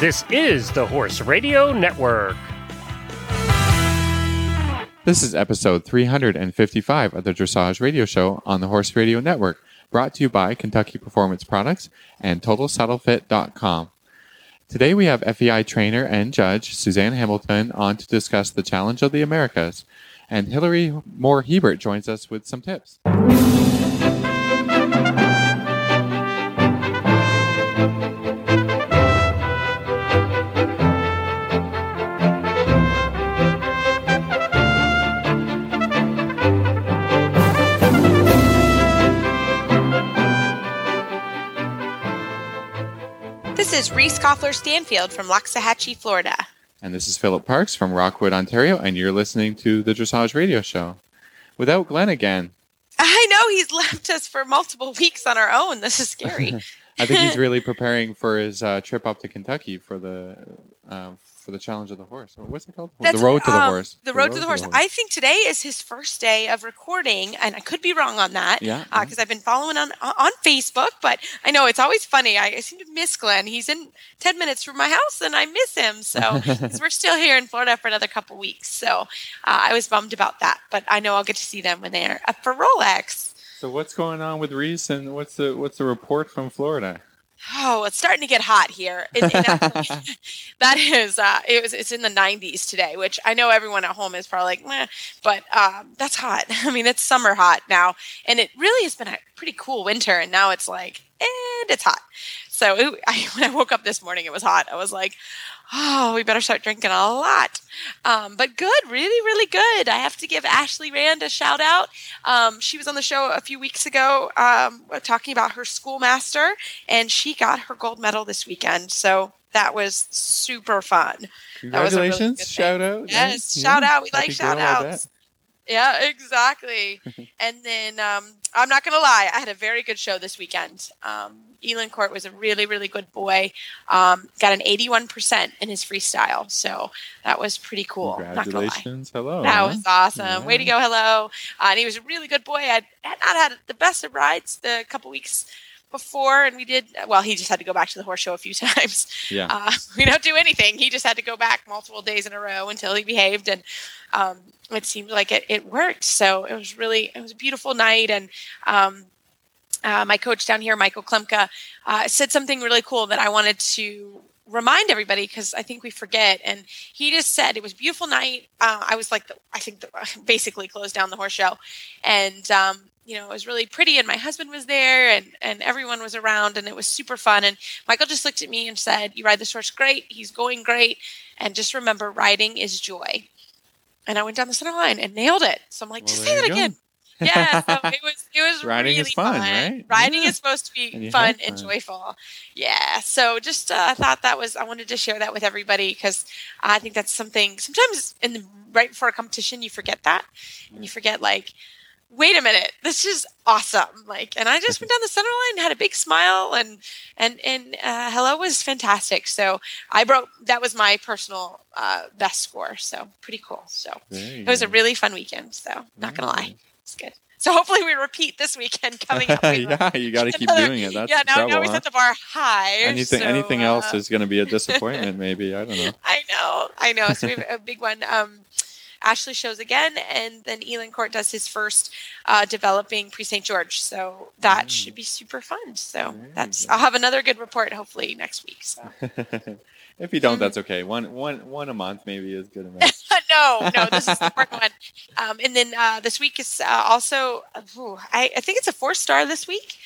This is the Horse Radio Network. This is episode 355 of the Dressage Radio Show on the Horse Radio Network, brought to you by Kentucky Performance Products and TotalSaddleFit.com. Today we have FEI trainer and judge Suzanne Hamilton on to discuss the Challenge of the Americas, and Hilary Moore Hebert joins us with some tips. Is Stanfield from Loxahatchee, Florida. And this is Philip Parks from Rockwood, Ontario, and you're listening to the Dressage Radio Show. Without Glenn again. I know he's left us for multiple weeks on our own. This is scary. I think he's really preparing for his uh, trip up to Kentucky for the uh, for the challenge of the horse. Or What's it called? That's- the road to the um, horse. The road to the horse. I think today is his first day of recording, and I could be wrong on that. Yeah. Because I've been following on on Facebook, but I know it's always funny. I, I seem to miss Glenn. He's in ten minutes from my house, and I miss him. So 'cause we're still here in Florida for another couple weeks. So uh, I was bummed about that, but I know I'll get to see them when they're up for Rolex. So what's going on with Reese, and what's the what's the report from Florida? Oh, it's starting to get hot here. That is, uh, it was. It's in the 90s today, which I know everyone at home is probably like, Meh, but um, that's hot. I mean, it's summer hot now, and it really has been a pretty cool winter, and now it's like, and it's hot. So it, I, when I woke up this morning, it was hot. I was like, oh, we better start drinking a lot. Um, but good, really, really good. I have to give Ashley Rand a shout out. Um, she was on the show a few weeks ago um, talking about her schoolmaster, and she got her gold medal this weekend. So that was super fun. That was really Congratulations! shout out! Yes, Yeah. shout out. We Happy like shout outs. Yeah, exactly. and then um, I'm not going to lie, I had a very good show this weekend. Um, Elon Court was a really, really good boy. Um, got an 81% in his freestyle. So that was pretty cool. Not gonna lie. Congratulations! Hello. That huh? was awesome. Way to go, hello. Uh, and he was a really good boy. I had not had the best of rides the couple weeks before, and we did well. He just had to go back to the horse show a few times. Yeah. Uh, we don't do anything. He just had to go back multiple days in a row until he behaved, and um, it seemed like it, it worked. So it was really it was a beautiful night, and um, uh, my coach down here, Michael Klimke, uh, said something really cool that I wanted to remind everybody because I think we forget. And he just said it was beautiful night. Uh, I was like, the, I think the, basically closed down the horse show, and um, you know it was really pretty. And my husband was there, and and everyone was around, and it was super fun. And Michael just looked at me and said, "You ride this horse great. He's going great, and just remember, riding is joy." And I went down the center line and nailed it. So I'm like, Well, just say that go. again. yeah, so it was it was Riding really is fun, right? Riding Yeah. is supposed to be you fun and fun. joyful. Yeah, so just uh, thought that was I wanted to share that with everybody because I think that's something. Sometimes in the right before a competition, you forget that, and you forget like, wait a minute, this is awesome. Like, and I just went down the center line, and had a big smile, and and and uh, hello was fantastic. So I broke. That was my personal uh, best score. So pretty cool. So it was a really fun weekend. So not gonna lie, it's good. So hopefully we repeat this weekend coming up. We- yeah, you got to keep another- doing it. That's yeah, now, trouble. now we huh? set the bar high. anything so, anything else uh, is going to be a disappointment. maybe I don't know. I know, I know. So we have a big one. Um, Ashley shows again, and then Elon Court does his first uh, developing Prix St. George. So that Mm. should be super fun. So Very that's good. I'll have another good report hopefully next week. So if you don't, Mhm. that's okay. One one one a month maybe is good enough. no, no, this is the fourth one. Um, and then uh, this week is uh, also, ooh, I, I think it's a four star this week.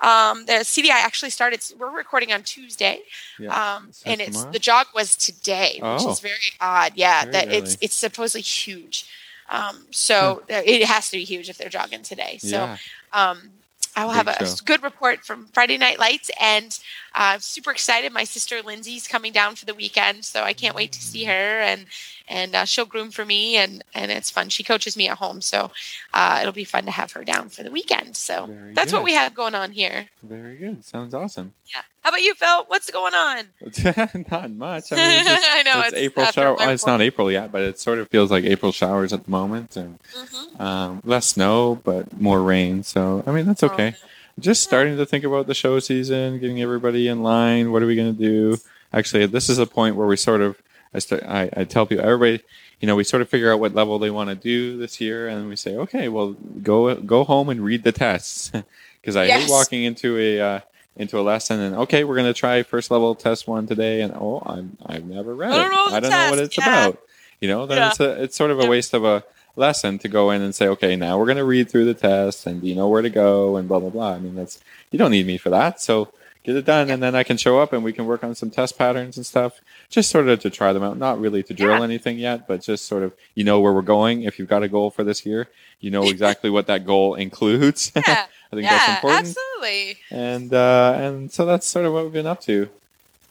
Um, the CDI actually started. We're recording on Tuesday, Yeah. um, So and it's tomorrow? the jog was today, which Oh. is very odd. Yeah, Very that it's early. it's supposedly huge. Um, so uh, it has to be huge if they're jogging today. So yeah. um, I will have Big a show. good report from Friday Night Lights, and uh, I'm super excited. My sister Lindsay's coming down for the weekend, so I can't wait to see her, and and uh, she'll groom for me, and and it's fun. She coaches me at home, so uh, it'll be fun to have her down for the weekend. So Very that's what we have going on here. Very good. Sounds awesome. Yeah. How about you, Phil? What's going on? not much. I mean, it's, just- I know it's, it's April shower. well, it's not April yet, but it sort of feels like April showers at the moment, and Mhm. um, less snow, but more rain. So I mean, that's okay. Oh, Just starting to think about the show season, getting everybody in line. What are we going to do? actually, this is a point where we sort of I, start, I, I tell people everybody you know we sort of figure out what level they want to do this year and we say okay well go go home and read the tests. Because I Yes. hate walking into a uh, into a lesson and okay we're going to try first level test one today and oh I'm I've never read I don't it I don't know what it's yeah. about. You know then Yeah. it's a it's sort of a waste of a lesson to go in and say okay now we're going to read through the test and do you know where to go? and blah blah blah. I mean that's you don't need me for that. So get it done and then I can show up and we can work on some test patterns and stuff just sort of to try them out. Not really to drill Yeah. anything yet but just sort of you know where we're going. If you've got a goal for this year you know exactly what that goal includes. Yeah. I think yeah, that's important. absolutely. and uh, and so that's sort of what we've been up to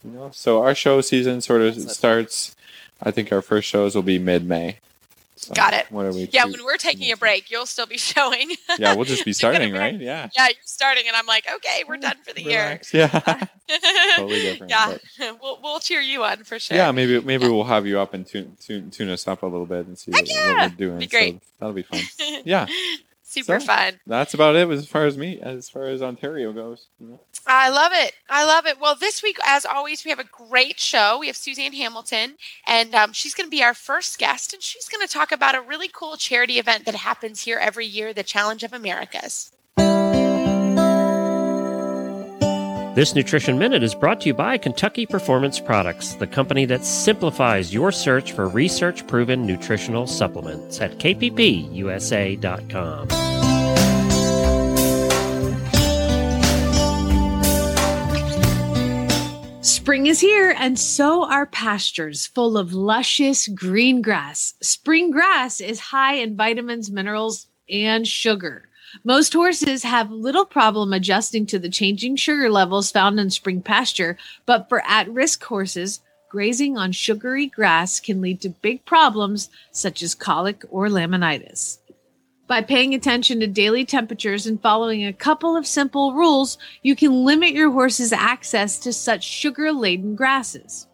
you know? So our show season sort of starts I think our first shows will be mid-May so Got it. what are we Yeah, two- when we're taking a break, you'll still be showing. yeah we'll just be starting be- right yeah yeah, you're starting, and I'm like, okay, we're done for the Relax. yeah year. Totally different, Yeah, we'll we'll chear you on for sure. Yeah, maybe maybe we'll have you up and tune, tune, tune us up a little bit and see what, yeah! what we're doing. Be great. So that'll be fun. Yeah, super So- fun. that's about it as far as me, as far as Ontario goes. I love it. I love it. Well, this week, as always, we have a great show. We have Suzanne Hamilton, and um, she's going to be our first guest, and she's going to talk about a really cool charity event that happens here every year, the Challenge of Americas. This Nutrition Minute is brought to you by Kentucky Performance Products, the company that simplifies your search for research proven nutritional supplements at kppusa.com. Spring is here, and so are pastures full of luscious green grass. Spring grass is high in vitamins, minerals, and sugar. Most horses have little problem adjusting to the changing sugar levels found in spring pasture, but for at risk horses, grazing on sugary grass can lead to big problems such as colic or laminitis. By paying attention to daily temperatures and following a couple of simple rules, you can limit your horse's access to such sugar laden grasses.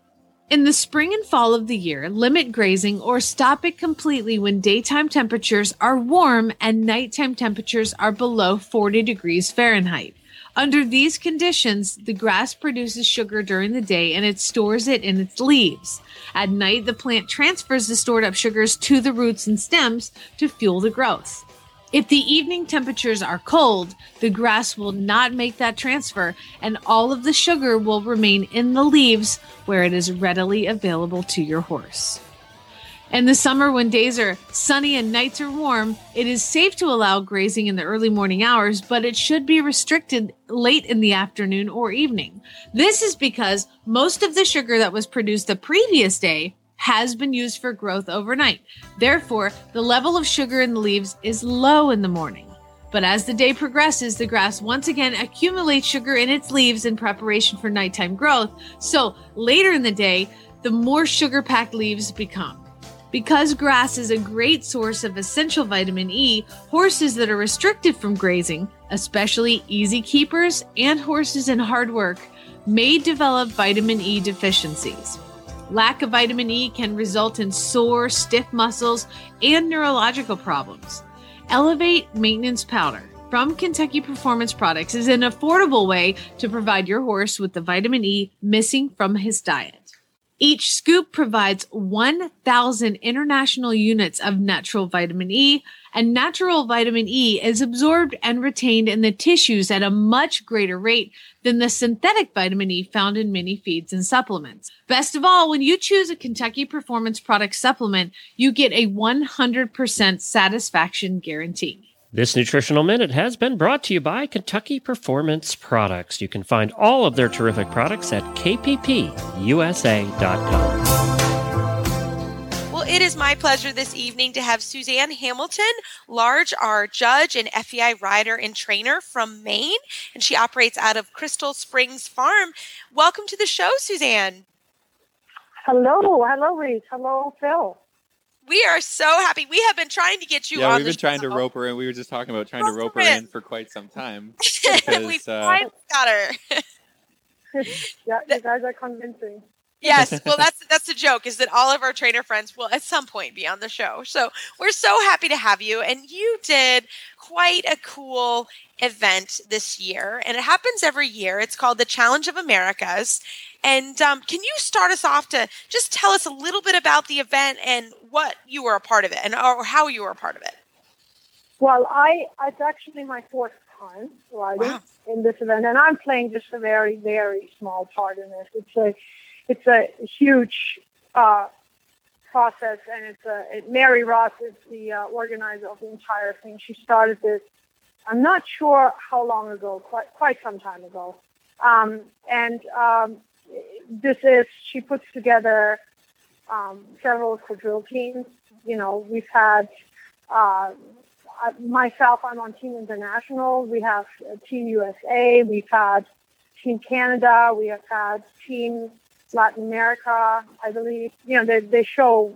In the spring and fall of the year, limit grazing or stop it completely when daytime temperatures are warm and nighttime temperatures are below 40 degrees Fahrenheit. Under these conditions, the grass produces sugar during the day and it stores it in its leaves. At night, the plant transfers the stored up sugars to the roots and stems to fuel the growth. If the evening temperatures are cold, the grass will not make that transfer and all of the sugar will remain in the leaves where it is readily available to your horse. In the summer, when days are sunny and nights are warm, it is safe to allow grazing in the early morning hours, but it should be restricted late in the afternoon or evening. This is because most of the sugar that was produced the previous day has been used for growth overnight. Therefore, the level of sugar in the leaves is low in the morning. But as the day progresses, the grass once again accumulates sugar in its leaves in preparation for nighttime growth. So later in the day, the more sugar packed leaves become. Because grass is a great source of essential vitamin E, horses that are restricted from grazing, especially easy keepers and horses in hard work, may develop vitamin E deficiencies. Lack of vitamin E can result in sore, stiff muscles and neurological problems. Elevate Maintenance Powder from Kentucky Performance Products is an affordable way to provide your horse with the vitamin E missing from his diet. Each scoop provides 1,000 international units of natural vitamin E, and natural vitamin E is absorbed and retained in the tissues at a much greater rate than the synthetic vitamin E found in many feeds and supplements. Best of all, when you choose a Kentucky Performance Product supplement, you get a 100% satisfaction guarantee. This nutritional minute has been brought to you by Kentucky Performance Products. You can find all of their terrific products at kppusa.com. Well, it is my pleasure this evening to have Suzanne Hamilton, large R judge and FEI rider and trainer from Maine, and she operates out of Crystal Springs Farm. Welcome to the show, Suzanne. Hello, hello, Reese. Hello, Phil. We are so happy. We have been trying to get you yeah, on we've the been trying to rope her in. We were just talking about trying to Rope rope her her in. in for quite some time. we because, uh, finally got her. Yeah, you guys are convincing. Yes, well, that's that's the joke is that all of our trainer friends will at some point be on the show. So we're so happy to have you, and you did quite a cool event this year, and it happens every year. It's called the Challenge of Americas. And um, can you start us off to just tell us a little bit about the event and what you were a part of it, and or how you were a part of it? Well, I it's actually my fourth time riding Wow. in this event, and I'm playing just a very, very small part in this. It's a it's a huge uh, process, and it's a it, Mary Ross is the uh, organizer of the entire thing. She started this. I'm not sure how long ago, quite quite some time ago, um, and um, this is she puts together um, several teams. You know, we've had. Uh, uh, myself, I'm on Team International. We have uh, Team USA. We've had Team Canada. We have had Team Latin America. I believe you know they they show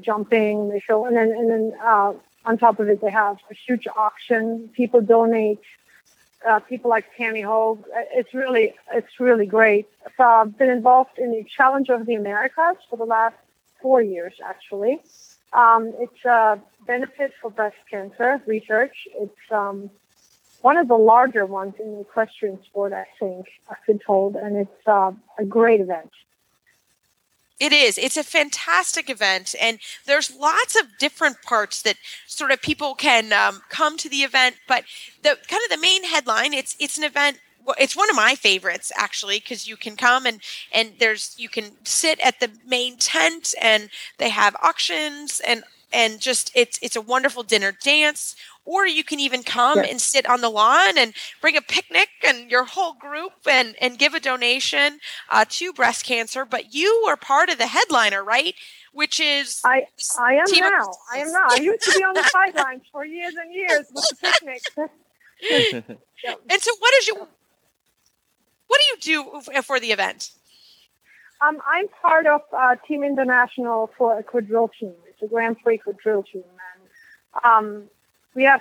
jumping. They show and then and then uh, on top of it they have a huge auction. People donate. Uh, people like Tami Hoag. It's really it's really great. So I've been involved in the Challenge of the Americas for the last four years actually. Um, it's a benefit for breast cancer research. It's um, one of the larger ones in the equestrian sport, I think, I've been told, and it's uh, a great event. It is. It's a fantastic event, and there's lots of different parts that sort of people can um, come to the event. But the kind of the main headline, it's it's an event. It's one of my favorites actually because you can come and and there's you can sit at the main tent and they have auctions and and just it's it's a wonderful dinner dance or you can even come Yes. and sit on the lawn and bring a picnic and your whole group and and give a donation uh, to breast cancer. But you were part of the headliner, right? Which is I I am Team of- now. I am now. I used to be on the sidelines for years and years with the picnic. and so what is your what do you do for the event? Um, I'm part of uh, Team International for a quadrille team. It's a Grand Prix drill team, and um, we have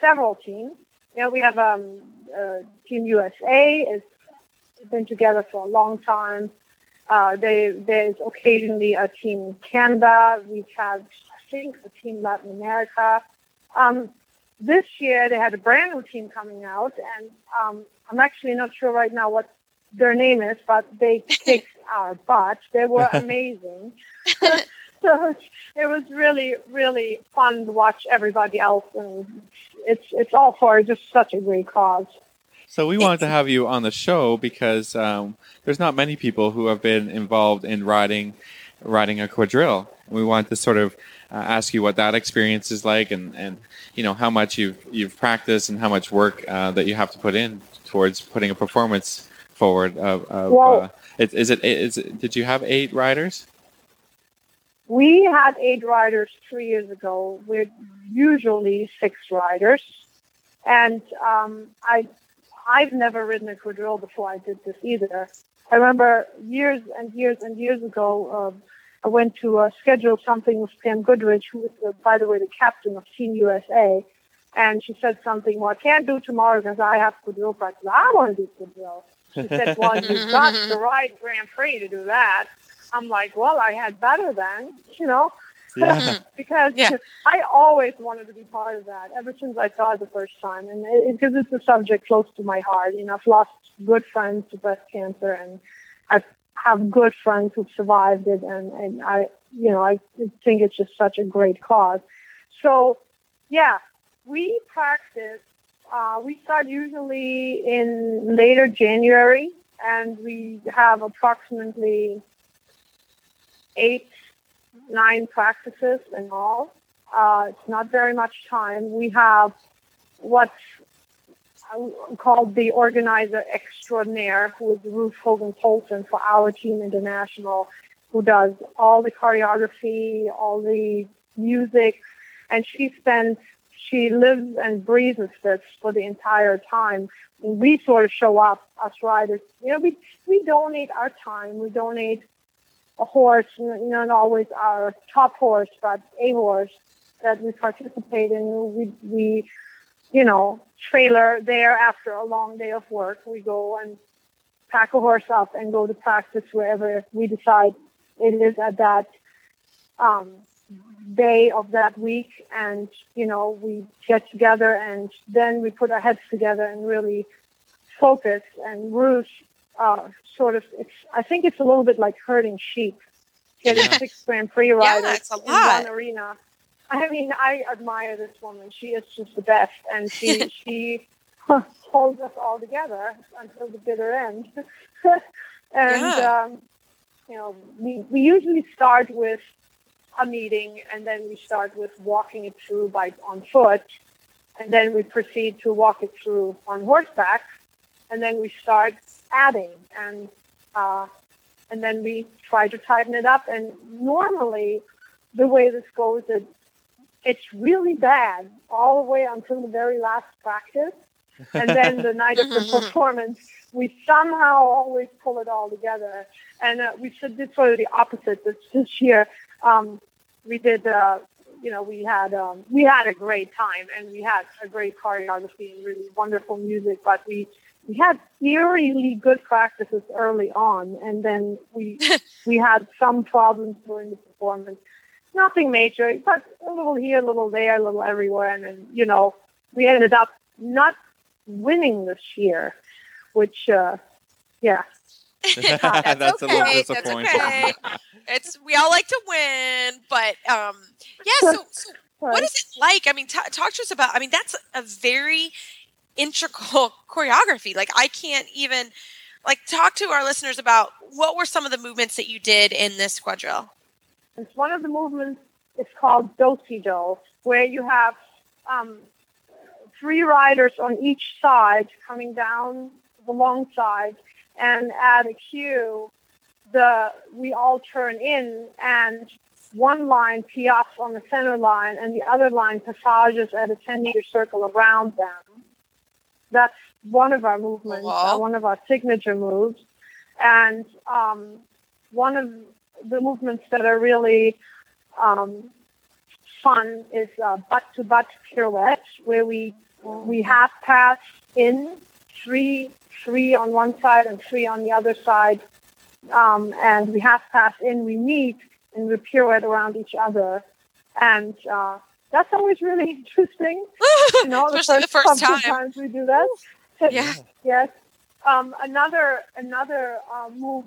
several teams. You know, we have um, uh, Team USA. It's been together for a long time. Uh, they, there's occasionally a team in Canada. We've I think, a team Latin America. Um, this year they had a brand new team coming out, and um, I'm actually not sure right now what their name is, but they kicked our butt. They were amazing. so it was really, really fun to watch everybody else, and it's it's all for just such a great cause. So we wanted to have you on the show because um, there's not many people who have been involved in riding riding a quadrille. We wanted to sort of uh, ask you what that experience is like, and, and you know how much you've you've practiced and how much work uh, that you have to put in towards putting a performance forward. Of, of uh, is, is it is it, did you have eight riders? We had eight riders three years ago. We're usually six riders, and um, I I've never ridden a quadrille before I did this either. I remember years and years and years ago, um, I went to uh, schedule something with Pam Goodrich, who is, uh, by the way, the captain of Team USA. And she said something, well, I can't do tomorrow because I have quadrille practice. I want to do quadrille. She said, well, you've got the right Grand Prix to do that. I'm like, well, I had better then, you know, Yeah. because Yeah. I always wanted to be part of that ever since I saw it the first time. And it, because it's a subject close to my heart, you know, I've lost good friends to breast cancer and I have good friends who've survived it. And, and I, you know, I think it's just such a great cause. So, yeah, we practice. Uh, we start usually in later January and we have approximately eight nine practices in all. Uh, it's not very much time. We have what's uh, called the organizer extraordinaire, who is Ruth Hogan Poulsen for our team international, who does all the choreography, all the music, and she spends, she lives and breathes this for the entire time. We sort of show up, us riders. You know, we we donate our time. We donate a horse, not always our top horse, but a horse that we participate in. We, we, you know, trailer there after a long day of work. We go and pack a horse up and go to practice wherever we decide it is at that um, day of that week. And, you know, we get together and then we put our heads together and really focus. And Ruth uh, sort of, it's, I think it's a little bit like herding sheep, getting six Grand Prix riders a in one arena. I mean, I admire this woman. She is just the best, and she she holds us all together until the bitter end. and Yeah. um, you know, we we usually start with a meeting, and then we start with walking it through by on foot, and then we proceed to walk it through on horseback, and then we start adding and uh, and then we try to tighten it up. And normally, the way this goes is it's really bad all the way until the very last practice. And then the night of the performance, we somehow always pull it all together. And uh, we should did sort of the opposite this, this year. Um, we did, uh, you know, we had um, we had a great time and we had a great choreography and really wonderful music. But we we had eerily good practices early on, and then we we had some problems during the performance. Nothing major, but a little here, a little there, a little everywhere, and then you know we ended up not winning this year, which uh, yeah, That's a little okay. That's disappointing. okay. It's we all like to win, but um, yeah. So, so what is it like? I mean, t- talk to us about. I mean, that's a very integral choreography. Like, I can't even like talk to our listeners about what were some of the movements that you did in this quadrille. It's one of the movements is called do-si-do, where you have um, three riders on each side coming down the long side, and at a cue, the we all turn in, and one line piaffes on the center line, and the other line passages at a 10 meter circle around them. That's one of our movements, Wow. uh, one of our signature moves, and um, one of the movements that are really um, fun is uh, butt to butt pirouette, where we we half pass in three three on one side and three on the other side, um, and we half pass in, we meet, and we pirouette around each other, and uh, that's always really interesting. You know, Especially the first couple time. times we do that. Yeah. Yes. Um, another another uh, move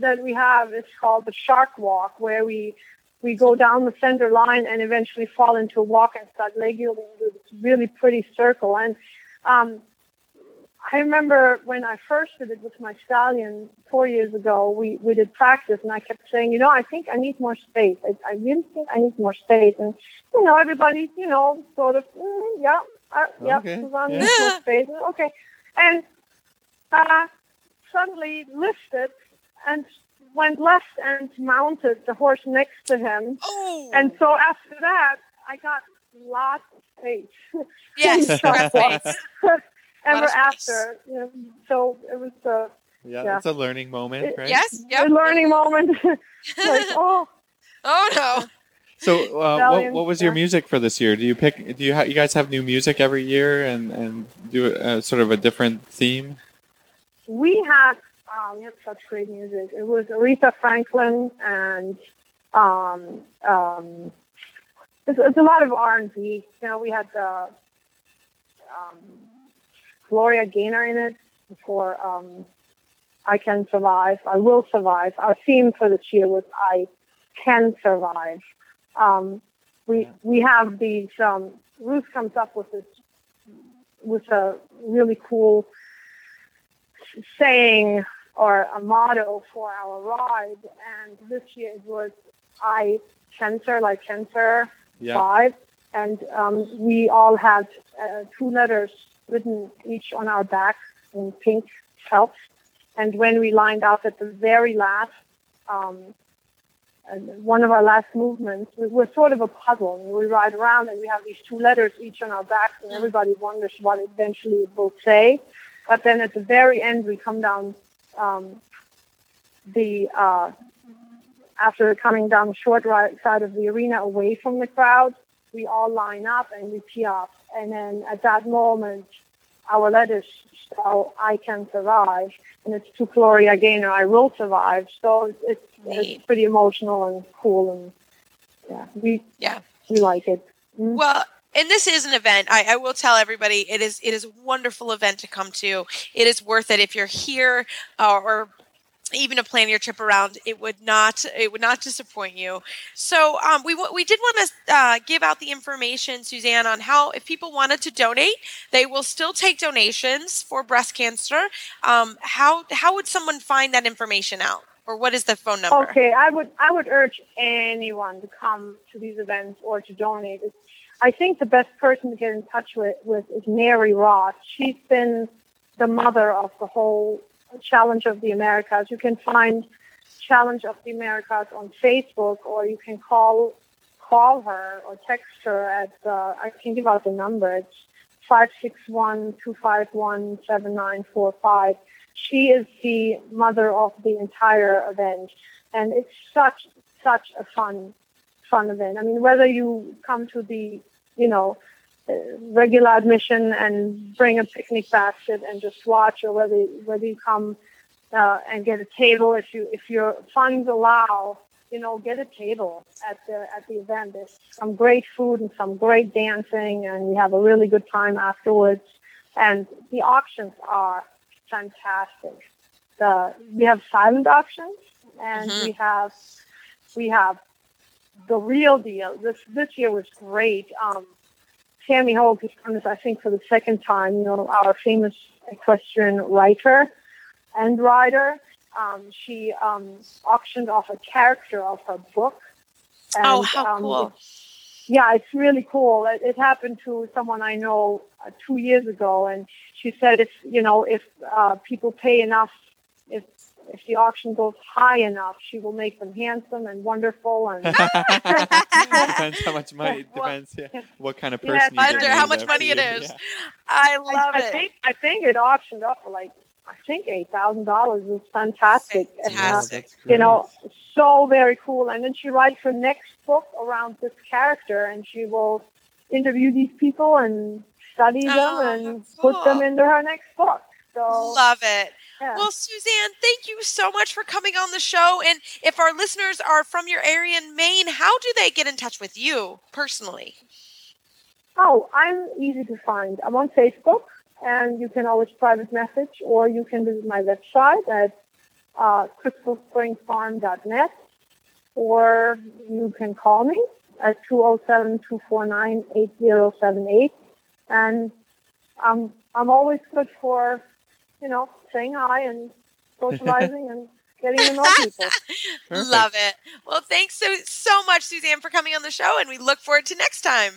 that we have is called the shark walk, where we we go down the center line and eventually fall into a walk and start legging this really pretty circle. And um, I remember when I first did it with my stallion four years ago, we, we did practice and I kept saying, you know, I think I need more space. I, I really think I need more space. And, you know, everybody, you know, sort of, mm, yeah, uh, yeah, Okay, Suzanne yeah. needs more space. Okay. And uh, suddenly lifted and went left and mounted the horse next to him. Oh, And so after that, I got lots of space. yes, Shark walk. space. Ever Lot of space. after, you know, so it was a, Yeah, Yeah. it's a learning moment, It- right? Yes, a learning moment. like, oh, oh no. So, uh, what, what was your music for this year? Do you pick? Do you ha- you guys have new music every year and and do uh, sort of a different theme? we had um, we had such great music. It was Aretha Franklin and um, um, it's, it's a lot of R and B. You know, we had the um, Gloria Gaynor in it for um, "I Can Survive." I will survive. Our theme for this year was "I Can Survive." Um, we we have these. Um, Ruth comes up with this with a really cool saying or a motto for our ride. And this year it was I censor like censor Yeah. five. And um, we all had uh, two letters written each on our back in pink felt. And when we lined up at the very last, um, one of our last movements, we- we're sort of a puzzle. We ride around and we have these two letters each on our backs, and everybody wonders what eventually it will say. But then at the very end, we come down um, the uh, after coming down the short right side of the arena away from the crowd. We all line up and we tee off, and then at that moment, our letters spell I can survive, and it's to Gloria Gaynor, I will survive. So it's, it's, it's pretty emotional and cool, and yeah, we Yeah. we like it. Mm. Well, and this is an event. I, I will tell everybody it is it is a wonderful event to come to. It is worth it if you're here uh, or even to plan your trip around. It would not it would not disappoint you. So um, we we did want to uh, give out the information, Suzanne, on how if people wanted to donate, they will still take donations for breast cancer. Um, how how would someone find that information out, or what is the phone number? Okay, I would I would urge anyone to come to these events or to donate. I think the best person to get in touch with, with is Mary Ross. She's been the mother of the whole Challenge of the Americas. You can find Challenge of the Americas on Facebook, or you can call call her or text her at uh, I can give out the number. It's five six one two five one seven nine four five. She is the mother of the entire event, and it's such such a fun fun event. I mean, whether you come to the you know regular admission and bring a picnic basket and just watch, or whether whether you come uh, and get a table if you if your funds allow, you know, get a table at the at the event. There's some great food and some great dancing, and we have a really good time afterwards. And the auctions are fantastic. The we have silent auctions, and Mhm. we have we have the real deal. This this year was great. Um, Tami Hoag has done this, I think, for the second time. You know, our famous equestrian writer and rider. Um, she um, auctioned off a character of her book. And, oh, how um, cool! yeah, it's really cool. It, it happened to someone I know uh, two years ago, and she said if you know if uh, people pay enough, if if the auction goes high enough, she will make them handsome and wonderful. And depends how much money. It Well, depends yeah, what kind of Yeah, person. you Under how much money it is. Yeah. I I, love I it. think I think it auctioned up for like I think eight thousand dollars. is fantastic. And, uh, Fantastic. you know, so very cool. And then she writes her next book around this character, and she will interview these people and study them Oh, and cool. put them into her next book. So Love it. Yeah. Well, Suzanne, thank you so much for coming on the show. And if our listeners are from your area in Maine, how do they get in touch with you personally? Oh, I'm easy to find. I'm on Facebook, and you can always private message, or you can visit my website at uh, crystalspringfarm.net, or you can call me at 207-249-8078. And I'm, I'm always good for, you know, saying hi and socializing and getting to know people. Perfect. Love it. Well, thanks so so much, Suzanne, for coming on the show, and we look forward to next time.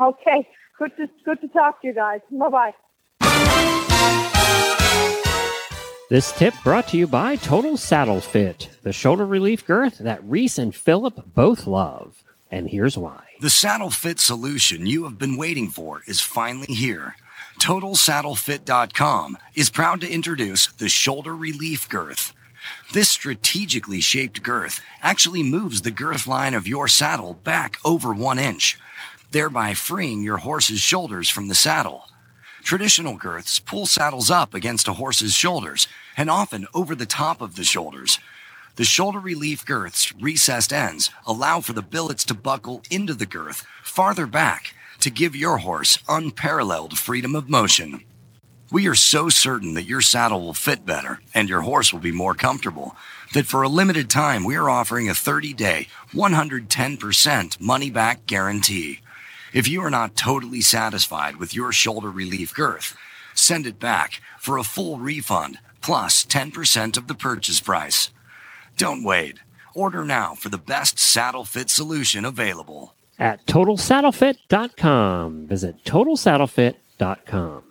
Okay, good to, good to talk to you guys. Bye-bye. This tip brought to you by Total Saddle Fit, the shoulder relief girth that Reese and Philip both love. And here's why. The saddle fit solution you have been waiting for is finally here. TotalSaddleFit.com is proud to introduce the Shoulder Relief Girth. This strategically shaped girth actually moves the girth line of your saddle back over one inch, thereby freeing your horse's shoulders from the saddle. Traditional girths pull saddles up against a horse's shoulders and often over the top of the shoulders. The shoulder relief girth's recessed ends allow for the billets to buckle into the girth farther back to give your horse unparalleled freedom of motion. We are so certain that your saddle will fit better and your horse will be more comfortable that for a limited time we are offering a 30 day, 110% money back guarantee. If you are not totally satisfied with your shoulder relief girth, send it back for a full refund plus 10% of the purchase price. Don't wait. Order now for the best saddle fit solution available. At TotalSaddleFit.com. Visit TotalSaddleFit.com.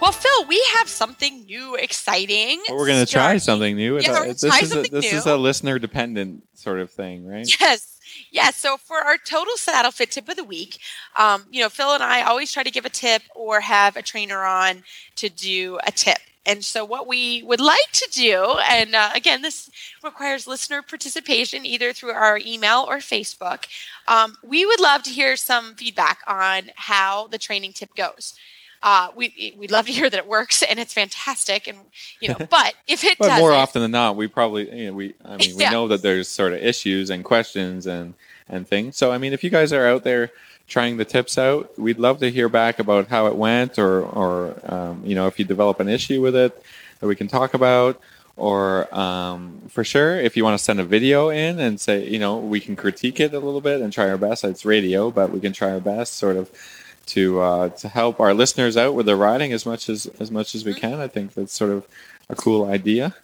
Well, Phil, we have something new, exciting. Well, we're going to try something new. Yeah, we're this try is a, something this is a listener dependent sort of thing, right? Yes. Yes. So for our total saddle fit tip of the week, um, you know, Phil and I always try to give a tip or have a trainer on to do a tip. And so, what we would like to do, and uh, again, this requires listener participation either through our email or Facebook, um, we would love to hear some feedback on how the training tip goes. Uh, we we'd love to hear that it works and it's fantastic, and you know, but if it but more often than not, we probably you know, we I mean we Yeah. know that there's sort of issues and questions and and things. So I mean, if you guys are out there trying the tips out, we'd love to hear back about how it went, or or um, you know if you develop an issue with it that we can talk about. Or um, for sure, if you want to send a video in and say, you know, we can critique it a little bit and try our best. It's radio, but we can try our best, sort of, to uh, to help our listeners out with their riding as much as as much as we can. I think that's sort of a cool idea.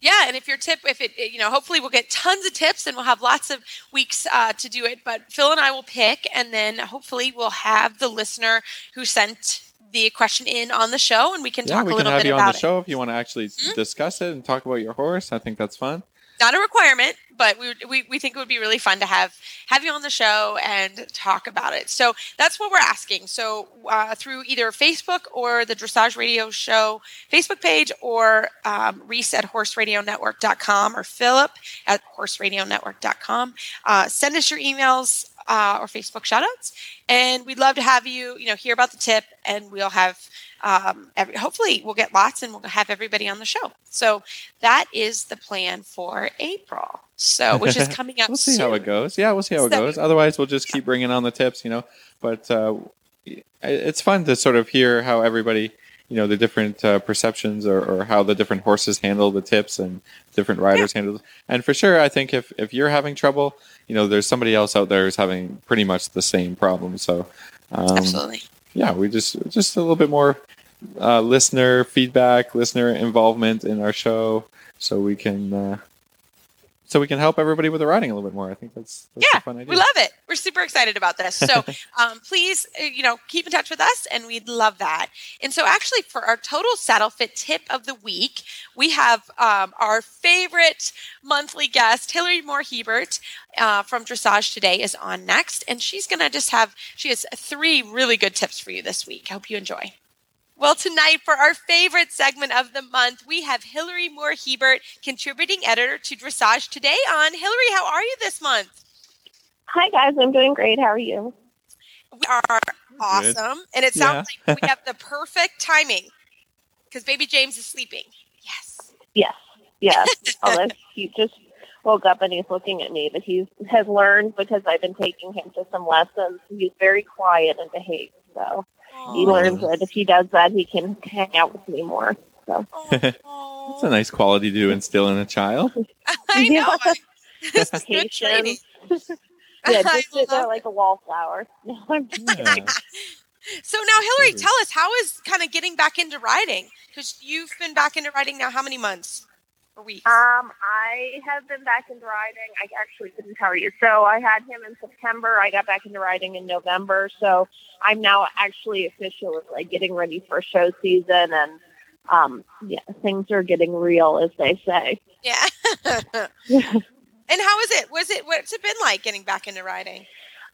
Yeah, and if your tip, if it, it- you know, hopefully we'll get tons of tips and we'll have lots of weeks uh, to do it. But Phil and I will pick, and then hopefully we'll have the listener who sent the question in on the show, and we can yeah, talk we a can have bit you on about the it. show if you want to actually Mhm. discuss it and talk about your horse. I think that's fun. Not a requirement, but we, we we think it would be really fun to have have you on the show and talk about it. So that's what we're asking. So uh, through either Facebook or the Dressage Radio Show Facebook page, or um, Reese at HorseRadioNetwork.com, or Philip at HorseRadioNetwork.com. Uh, send us your emails uh, or Facebook shoutouts, and we'd love to have you. You know, hear about the tip, and we'll have. Um, every, hopefully, we'll get lots, and we'll have everybody on the show. So that is the plan for April. So, which is coming up. We'll see how it goes. Yeah, we'll see how it goes. Otherwise, we'll just keep bringing on the tips, you know. But uh, it's fun to sort of hear how everybody, you know, the different uh, perceptions or, or how the different horses handle the tips and different riders handle. And for sure, I think if if you're having trouble, you know, there's somebody else out there who's having pretty much the same problem. So. Um, Absolutely. yeah, we just just a little bit more uh, listener feedback, listener involvement in our show, so we can uh, so we can help everybody with the riding a little bit more. I think that's, that's Yeah, a fun idea. We love it. We're super excited about this. So um, please, uh, you know, keep in touch with us, and we'd love that. And so, actually, for our total saddle fit tip of the week, we have um, our favorite monthly guest, Hilary Moore Hebert uh, from Dressage Today, is on next, and she's going to just have she has three really good tips for you this week. I hope you enjoy. Well, tonight for our favorite segment of the month, we have Hilary Moore Hebert, contributing editor to Dressage Today. On Hilary, how are you this month? Hi guys, I'm doing great. How are you? We are awesome. And it sounds like we have the perfect timing because baby James is sleeping. Yes. Yes, yes. Although he just woke up and he's looking at me, but he has learned because I've been taking him to some lessons. He's very quiet and behaved, so he learns that if he does that, he can hang out with me more. So Aw. It's a nice quality to instill in a child. I know. Yeah. This is good Patience. training. yeah, I just sit there like a wallflower. No, I'm Yeah. So now, Hilary, tell us how is kind of getting back into riding? Because you've been back into riding now how many months weeks? Um, I have been back into riding. I actually couldn't tell you. So I had him in September. I got back into riding in November. So I'm now actually officially like getting ready for show season, and um, yeah, things are getting real, as they say. yeah. and how is it? Was it? What's it been like getting back into riding?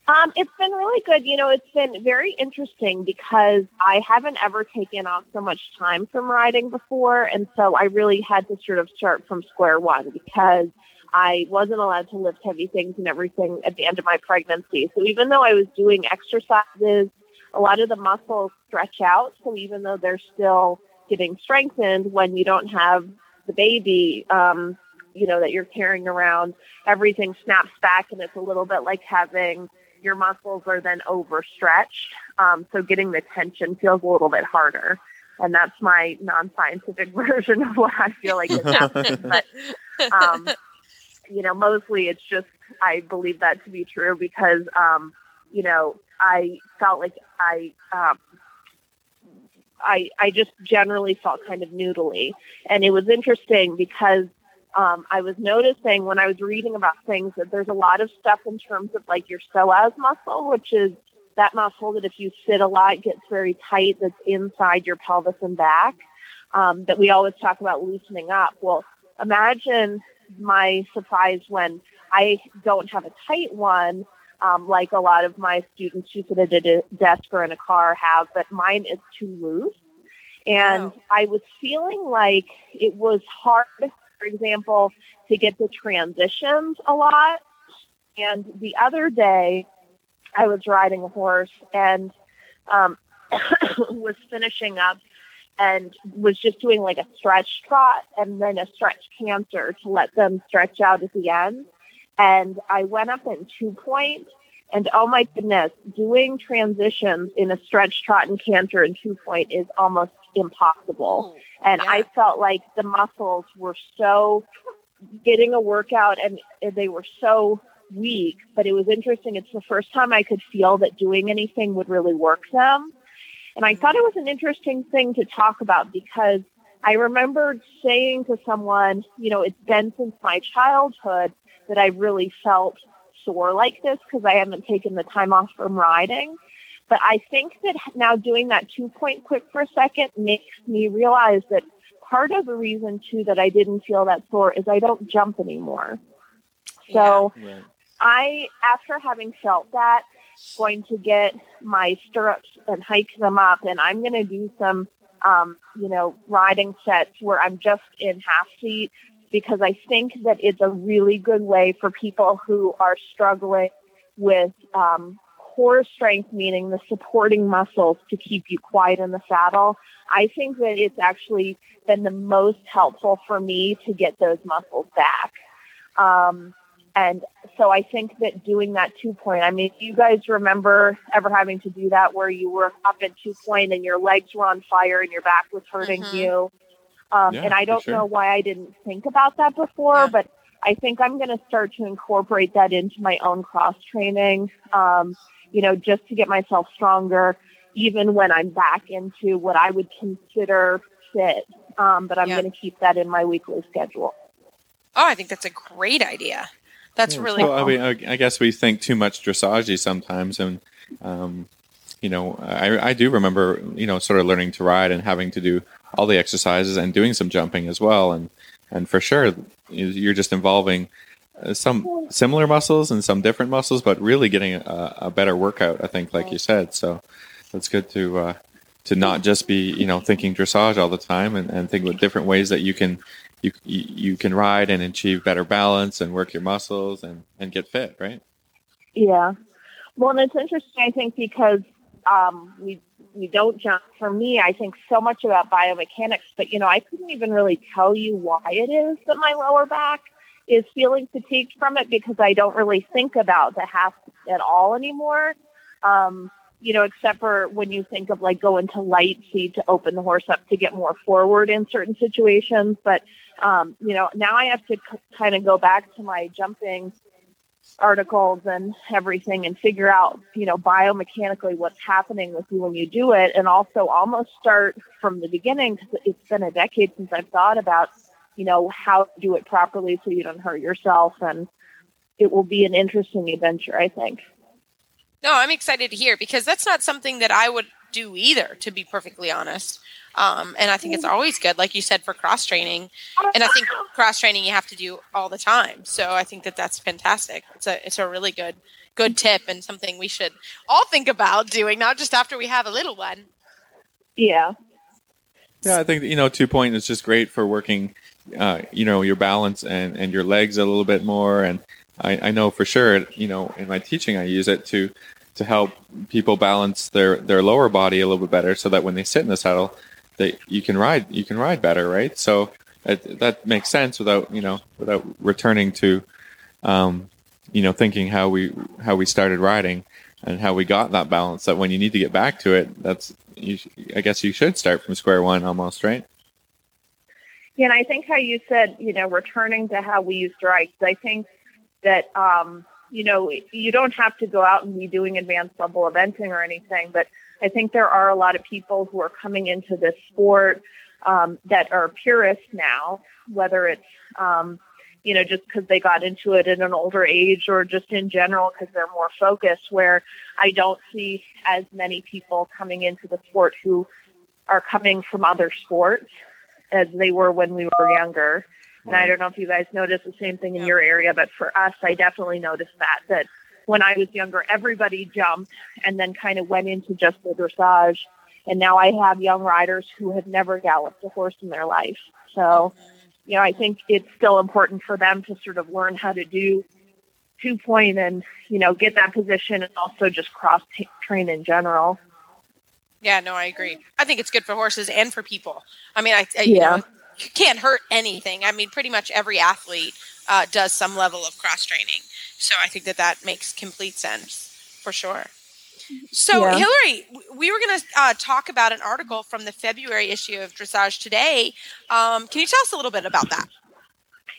Um, it's been really good. You know, it's been very interesting because I haven't ever taken off so much time from riding before. And so I really had to sort of start from square one because I wasn't allowed to lift heavy things and everything at the end of my pregnancy. So even though I was doing exercises, a lot of the muscles stretch out. So even though they're still getting strengthened when you don't have the baby, um, you know, that you're carrying around, everything snaps back and it's a little bit like having your muscles are then overstretched. Um, so getting the tension feels a little bit harder. And that's my non-scientific version of what I feel like is happening. But, um, you know, mostly it's just, I believe that to be true because, um, you know, I felt like I, um, I, I just generally felt kind of noodly. And it was interesting because um, I was noticing when I was reading about things that there's a lot of stuff in terms of like your psoas muscle, which is that muscle that if you sit a lot gets very tight that's inside your pelvis and back um, that we always talk about loosening up. Well, imagine my surprise when I don't have a tight one um, like a lot of my students who sit at a de- desk or in a car have, but mine is too loose. And Wow. I was feeling like it was hard, for example, to get the transitions a lot. And the other day, I was riding a horse and um, was finishing up and was just doing like a stretch trot and then a stretch canter to let them stretch out at the end. And I went up in two point and oh my goodness, doing transitions in a stretch trot and canter in two point is almost impossible. Oh, and Yeah. I felt like the muscles were so getting a workout and they were so weak, but it was interesting. It's the first time I could feel that doing anything would really work them. And I thought it was an interesting thing to talk about because I remembered saying to someone, you know, it's been since my childhood that I really felt sore like this because I haven't taken the time off from riding. But I think that now doing that two point quick for a second makes me realize that part of the reason too that I didn't feel that sore is I don't jump anymore. So Right. I, after having felt that, going to get my stirrups and hike them up, and I'm going to do some, um, you know, riding sets where I'm just in half seat because I think that it's a really good way for people who are struggling with um, core strength, meaning the supporting muscles to keep you quiet in the saddle. I think that it's actually been the most helpful for me to get those muscles back. Um, and so I think that doing that two point, I mean, you guys remember ever having to do that where you were up at two point and your legs were on fire and your back was hurting Mhm. you? Um, Yeah, and I don't sure. know why I didn't think about that before, Yeah. but I think I'm going to start to incorporate that into my own cross training, um, you know, just to get myself stronger, even when I'm back into what I would consider fit. Um, but I'm Yeah. going to keep that in my weekly schedule. Oh, I think that's a great idea. That's really well, I mean, I, I guess we think too much dressage sometimes, and um, you know, I, I do remember, you know, sort of learning to ride and having to do all the exercises and doing some jumping as well, and and for sure, you- you're just involving uh, some similar muscles and some different muscles, but really getting a, a better workout. I think, like you said, so it's good to uh, to not just be, you know, thinking dressage all the time, and, and think about different ways that you can. You, you you can ride and achieve better balance and work your muscles and, and get fit, right? Yeah. Well, and it's interesting, I think, because um, we we don't jump. For me, I think so much about biomechanics, but you know, I couldn't even really tell you why it is that my lower back is feeling fatigued from it because I don't really think about the half at all anymore. Um, you know, except for when you think of like going to light seat to open the horse up to get more forward in certain situations. But um, you know, now I have to c- kind of go back to my jumping articles and everything and figure out, you know, biomechanically what's happening with you when you do it and also almost start from the beginning because it's been a decade since I've thought about, you know, how to do it properly so you don't hurt yourself and it will be an interesting adventure, I think. No, I'm excited to hear because that's not something that I would do either, to be perfectly honest. Um, and I think it's always good, like you said, for cross training. And I think cross training you have to do all the time. So I think that that's fantastic. It's a it's a really good good tip and something we should all think about doing, not just after we have a little one. Yeah. Yeah, I think you know two point is just great for working, uh, you know, your balance and and your legs a little bit more. And I, I know for sure, you know, in my teaching, I use it to to help people balance their their lower body a little bit better, so that when they sit in the saddle, they you can ride you can ride better, right? So it, that makes sense without you know without returning to, um, you know, thinking how we how we started riding and how we got that balance. That when you need to get back to it, that's you, I guess you should start from square one almost, right? Yeah, and I think how you said, you know, returning to how we used to ride I think that, um, you know, you don't have to go out and be doing advanced level eventing or anything, but I think there are a lot of people who are coming into this sport um, that are purists now, whether it's, um, you know, just because they got into it at an older age or just in general because they're more focused, where I don't see as many people coming into the sport who are coming from other sports as they were when we were younger. And I don't know if you guys noticed the same thing in your area, but for us, I definitely noticed that, that when I was younger, everybody jumped and then kind of went into just the dressage. And now I have young riders who have never galloped a horse in their life. So, you know, I think it's still important for them to sort of learn how to do two point and, you know, get that position and also just cross t- train in general. Yeah, no, I agree. I think it's good for horses and for people. I mean, I, I you yeah. know, you can't hurt anything. I mean, pretty much every athlete uh, does some level of cross training. So I think that that makes complete sense for sure. So, yeah. Hilary, we were going to uh, talk about an article from the February issue of Dressage Today. Um, can you tell us a little bit about that?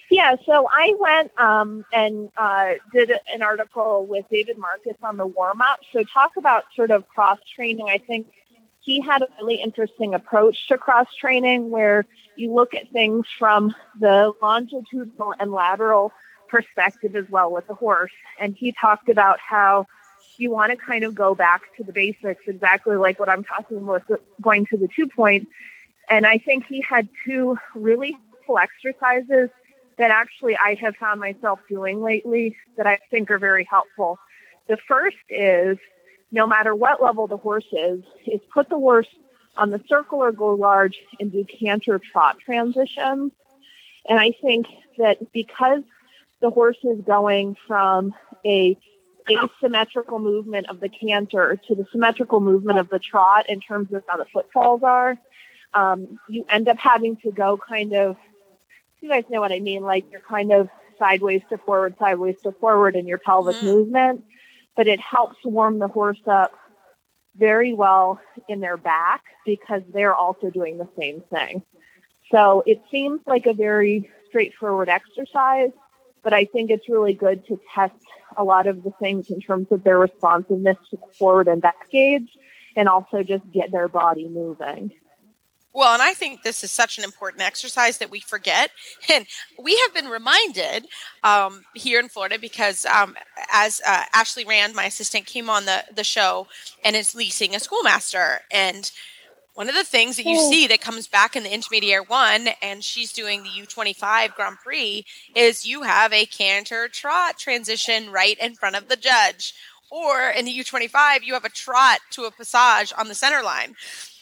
Yeah, so I went um, and uh, did an article with David Marcus on the warm up. So, talk about sort of cross training. I think he had a really interesting approach to cross training where you look at things from the longitudinal and lateral perspective as well with the horse. And he talked about how you want to kind of go back to the basics, exactly like what I'm talking about going to the two point. And I think he had two really helpful exercises that actually I have found myself doing lately that I think are very helpful. The first is no matter what level the horse is, is put the horse on the circle or go large and do canter trot transitions. And I think that because the horse is going from a asymmetrical movement of the canter to the symmetrical movement of the trot in terms of how the footfalls are, um, you end up having to go kind of, you guys know what I mean, like you're kind of sideways to forward, sideways to forward in your pelvic mm-hmm. movement but it helps warm the horse up very well in their back because they're also doing the same thing. So it seems like a very straightforward exercise, but I think it's really good to test a lot of the things in terms of their responsiveness to forward and back gauge and also just get their body moving. Well, and I think this is such an important exercise that we forget. And we have been reminded um, here in Florida because um, as uh, Ashley Rand, my assistant, came on the, the show and is leasing a schoolmaster. And one of the things that you oh. see that comes back in the intermediate one, and she's doing the U25 Grand Prix, is you have a canter trot transition right in front of the judge. Or in the U25, you have a trot to a passage on the center line.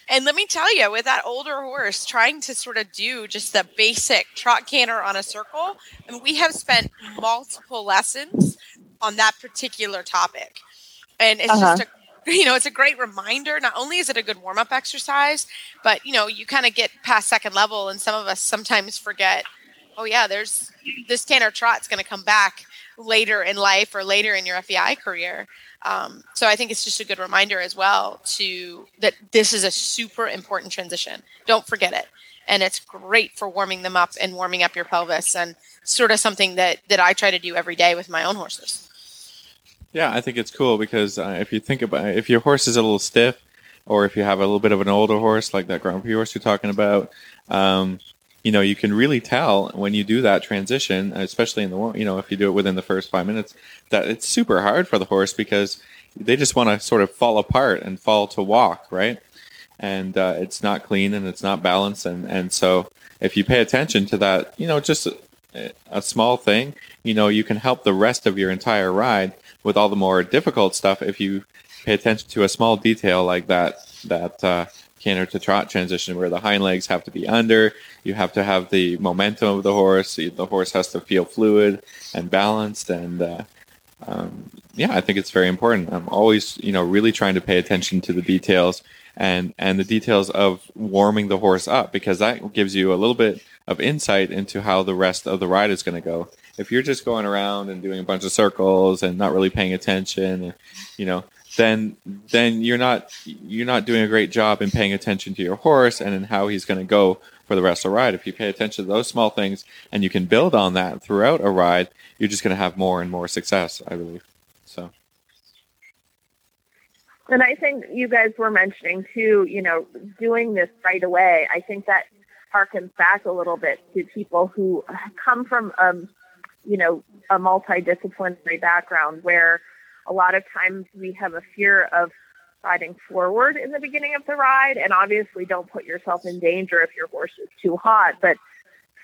And let me tell you, with that older horse trying to sort of do just the basic trot canter on a circle, and we have spent multiple lessons on that particular topic. And it's uh-huh. just a you know, it's a great reminder. Not only is it a good warm up exercise, but you know, you kind of get past second level, and some of us sometimes forget. Oh yeah, there's this canter trot's going to come back later in life or later in your FEI career. Um, so I think it's just a good reminder as well to that this is a super important transition. Don't forget it. And it's great for warming them up and warming up your pelvis and sort of something that, that I try to do every day with my own horses. Yeah, I think it's cool because uh, if you think about if your horse is a little stiff, or if you have a little bit of an older horse like that Grand Prix horse you're talking about, um, you know, you can really tell when you do that transition, especially in the, you know, if you do it within the first five minutes, that it's super hard for the horse because they just want to sort of fall apart and fall to walk, right? And uh, it's not clean and it's not balanced. And, and so if you pay attention to that, you know, just a, a small thing, you know, you can help the rest of your entire ride with all the more difficult stuff if you pay attention to a small detail like that, that, uh, canter to trot transition where the hind legs have to be under. You have to have the momentum of the horse. The horse has to feel fluid and balanced. And uh, um, yeah, I think it's very important. I'm always, you know, really trying to pay attention to the details and and the details of warming the horse up because that gives you a little bit of insight into how the rest of the ride is going to go. If you're just going around and doing a bunch of circles and not really paying attention, you know, then then you're not you're not doing a great job in paying attention to your horse and in how he's going to go for the rest of the ride. If you pay attention to those small things and you can build on that throughout a ride, you're just going to have more and more success, I believe. So. And I think you guys were mentioning too, you know, doing this right away. I think that harkens back a little bit to people who come from, um, you know, a multidisciplinary background where a lot of times we have a fear of riding forward in the beginning of the ride and obviously don't put yourself in danger if your horse is too hot but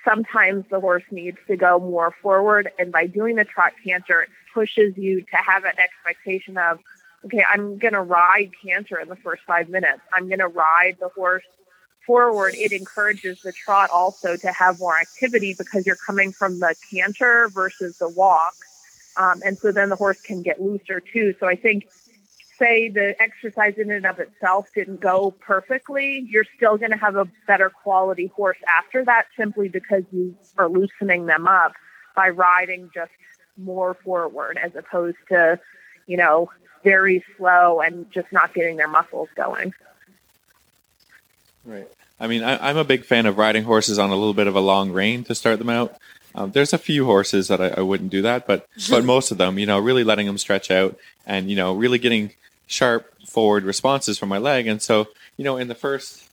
sometimes the horse needs to go more forward and by doing the trot canter it pushes you to have an expectation of okay, I'm going to ride canter in the first five minutes. I'm going to ride the horse forward. It encourages the trot also to have more activity because you're coming from the canter versus the walk. Um, and so then the horse can get looser too. So I think, say the exercise in and of itself didn't go perfectly, you're still going to have a better quality horse after that simply because you are loosening them up by riding just more forward as opposed to, you know, very slow and just not getting their muscles going. Right. I mean, I, am a big fan of riding horses on a little bit of a long rein to start them out. Um, there's a few horses that I, I, wouldn't do that, but but most of them, you know, really letting them stretch out and you know, really getting sharp forward responses from my leg. And so, you know, in the first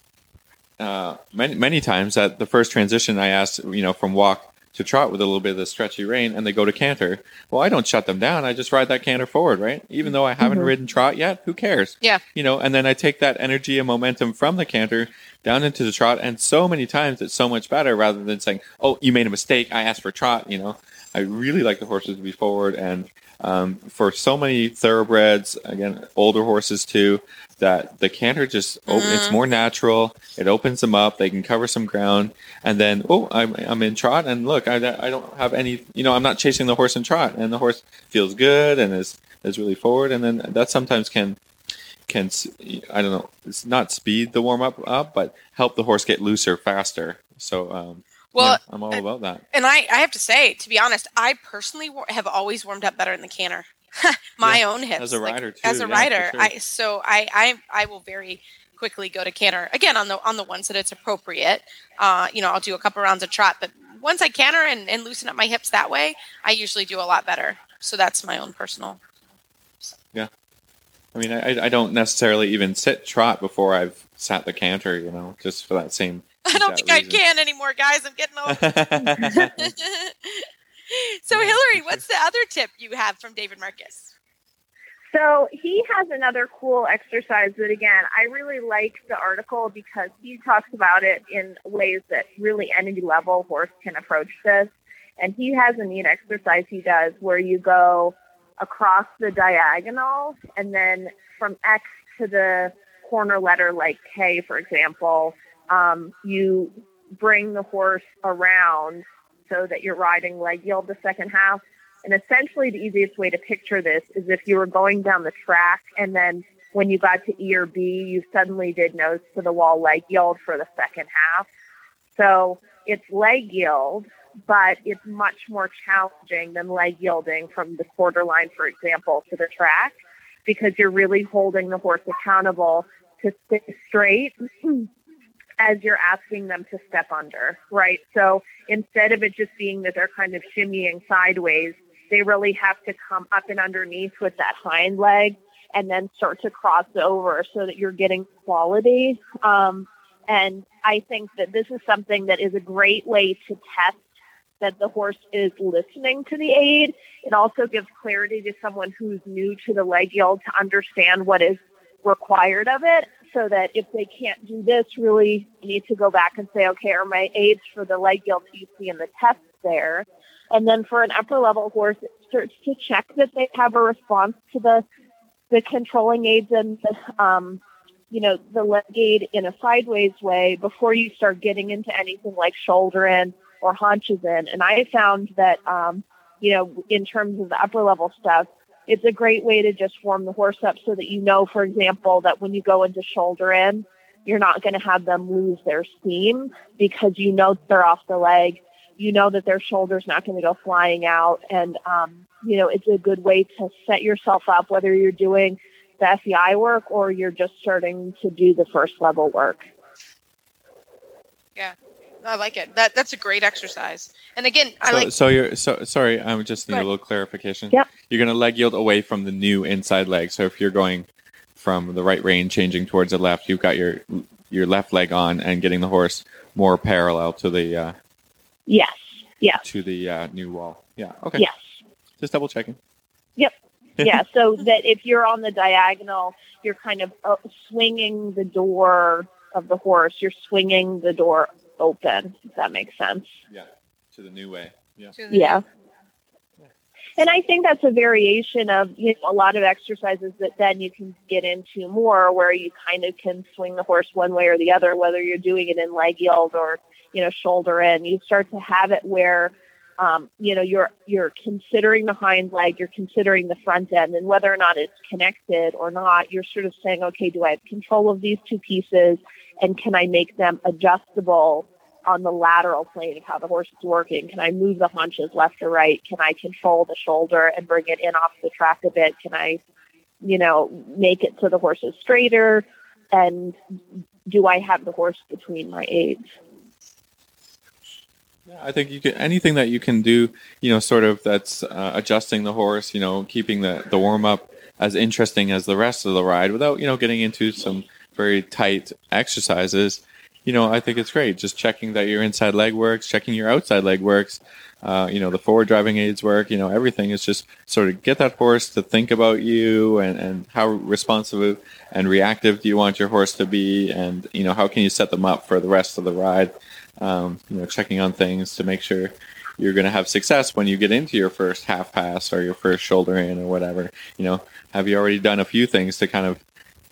uh, many many times at the first transition, I asked, you know, from walk to trot with a little bit of the stretchy rein and they go to canter. Well, I don't shut them down. I just ride that canter forward, right? Even though I haven't mm-hmm. ridden trot yet, who cares? Yeah. You know, and then I take that energy and momentum from the canter down into the trot. And so many times it's so much better rather than saying, oh, you made a mistake. I asked for trot, you know. I really like the horses to be forward and um, for so many thoroughbreds, again, older horses too, that the canter just mm-hmm. it's more natural. It opens them up. They can cover some ground, and then oh, I'm, I'm in trot, and look, I, I don't have any. You know, I'm not chasing the horse in trot, and the horse feels good and is is really forward, and then that sometimes can can I don't know, it's not speed the warm up up, but help the horse get looser faster. So um, well, yeah, I'm all about that. And I, I have to say, to be honest, I personally have always warmed up better in the canter. My yeah, own hips, as a rider, like, too. As a yeah, rider, sure. I so I, I I will very quickly go to canter again on the on the ones that it's appropriate. Uh, you know, I'll do a couple rounds of trot, but once I canter and, and loosen up my hips that way, I usually do a lot better. So that's my own personal. Yeah, I mean, I, I don't necessarily even sit trot before I've sat the canter. You know, just for that same I don't think reason. I can anymore, guys. I'm getting old. so, Hilary, what's the other tip you have from David Marcus? So he has another cool exercise that, again, I really like the article because he talks about it in ways that really any level horse can approach this. And he has a neat exercise he does where you go across the diagonal and then from X to the corner letter like K, for example, um, you bring the horse around so that you're riding leg yield the second half. And essentially, the easiest way to picture this is if you were going down the track and then when you got to E or B, you suddenly did nose to the wall leg yield for the second half. So it's leg yield, but it's much more challenging than leg yielding from the quarter line, for example, to the track because you're really holding the horse accountable to stay straight as you're asking them to step under, right? So instead of it just being that they're kind of shimmying sideways, they really have to come up and underneath with that hind leg and then start to cross over so that you're getting quality. Um, and I think that this is something that is a great way to test that the horse is listening to the aid. It also gives clarity to someone who's new to the leg yield to understand what is required of it so that if they can't do this, really need to go back and say, okay, are my aids for the leg yield you see in the test there? And then for an upper level horse, it starts to check that they have a response to the the controlling aids and the, um, you know, the leg aid in a sideways way before you start getting into anything like shoulder in or haunches in. And I found that, um, you know, in terms of the upper level stuff, it's a great way to just warm the horse up so that you know, for example, that when you go into shoulder in, you're not going to have them lose their steam because you know they're off the leg. You know that their shoulder's not going to go flying out. And, um, you know, it's a good way to set yourself up, whether you're doing the FEI work or you're just starting to do the first level work. Yeah. I like it. That that's a great exercise. And again, I so, like. So you're so sorry. I'm just need a little clarification. Yep. You're gonna leg yield away from the new inside leg. So if you're going from the right rein, changing towards the left, you've got your your left leg on and getting the horse more parallel to the. Uh, yes. Yeah. To the uh, new wall. Yeah. Okay. Yes. Just double checking. Yep. yeah. So that if you're on the diagonal, you're kind of uh, swinging the door of the horse. You're swinging the door open, if that makes sense. Yeah, to the new way. Yeah. Yeah. And I think that's a variation of you know, a lot of exercises that then you can get into more where you kind of can swing the horse one way or the other, whether you're doing it in leg yield or, you know, shoulder in. You start to have it where, um, you know, you're, you're considering the hind leg, you're considering the front end and whether or not it's connected or not, you're sort of saying, okay, do I have control of these two pieces and can I make them adjustable on the lateral plane of how the horse is working. Can I move the haunches left or right? Can I control the shoulder and bring it in off the track a bit? Can I, you know, make it so the horse is straighter? And do I have the horse between my aids? Yeah, I think you can anything that you can do, you know, sort of that's uh, adjusting the horse, you know, keeping the the warm up as interesting as the rest of the ride without, you know, getting into some very tight exercises you know, I think it's great. Just checking that your inside leg works, checking your outside leg works. Uh, you know, the forward driving aids work. You know, everything is just sort of get that horse to think about you and, and how responsive and reactive do you want your horse to be, and you know, how can you set them up for the rest of the ride. Um, you know, checking on things to make sure you're going to have success when you get into your first half pass or your first shoulder in or whatever. You know, have you already done a few things to kind of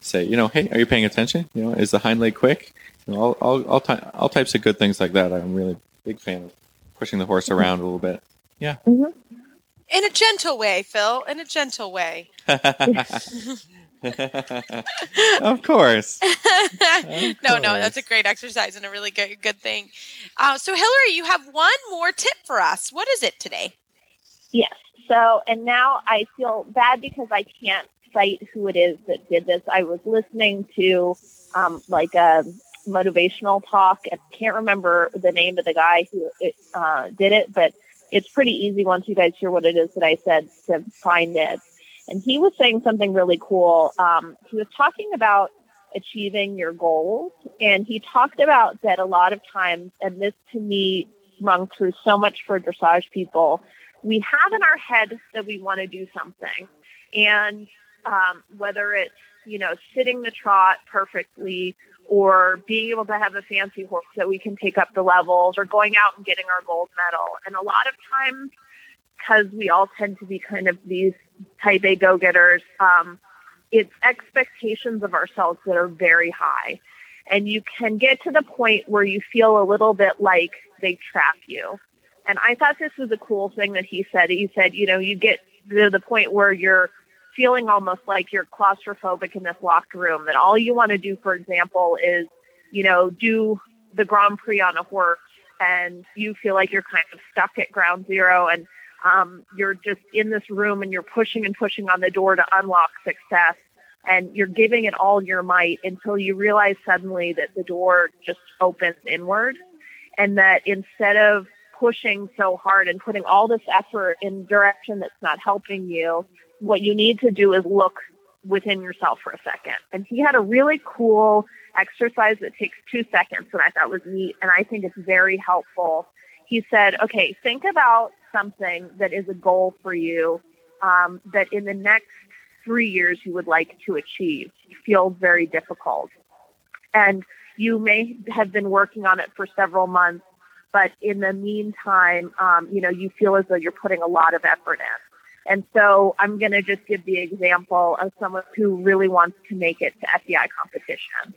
say, you know, hey, are you paying attention? You know, is the hind leg quick? You know, all, all, all, ty- all types of good things like that. I'm really big fan of pushing the horse around a little bit. Yeah. Mm-hmm. In a gentle way, Phil. In a gentle way. of course. no, no, that's a great exercise and a really good good thing. Uh, so, Hilary, you have one more tip for us. What is it today? Yes. So, and now I feel bad because I can't cite who it is that did this. I was listening to um, like a motivational talk. I can't remember the name of the guy who uh, did it, but it's pretty easy once you guys hear what it is that I said to find it. And he was saying something really cool. Um, he was talking about achieving your goals, and he talked about that a lot of times, and this to me rung through so much for dressage people. We have in our head that we want to do something, and um, whether it's you know sitting the trot perfectly or being able to have a fancy horse that we can take up the levels or going out and getting our gold medal. And a lot of times, because we all tend to be kind of these type A go getters, um, it's expectations of ourselves that are very high. And you can get to the point where you feel a little bit like they trap you. And I thought this was a cool thing that he said. He said, you know, you get to the point where you're feeling almost like you're claustrophobic in this locked room, that all you want to do, for example, is, you know, do the Grand Prix on a horse and you feel like you're kind of stuck at ground zero and um, you're just in this room and you're pushing and pushing on the door to unlock success and you're giving it all your might until you realize suddenly that the door just opens inward and that instead of pushing so hard and putting all this effort in direction that's not helping you what you need to do is look within yourself for a second. And he had a really cool exercise that takes two seconds that I thought was neat. And I think it's very helpful. He said, okay, think about something that is a goal for you um, that in the next three years you would like to achieve. It feels very difficult. And you may have been working on it for several months, but in the meantime, um, you know, you feel as though you're putting a lot of effort in. And so I'm going to just give the example of someone who really wants to make it to FEI competition.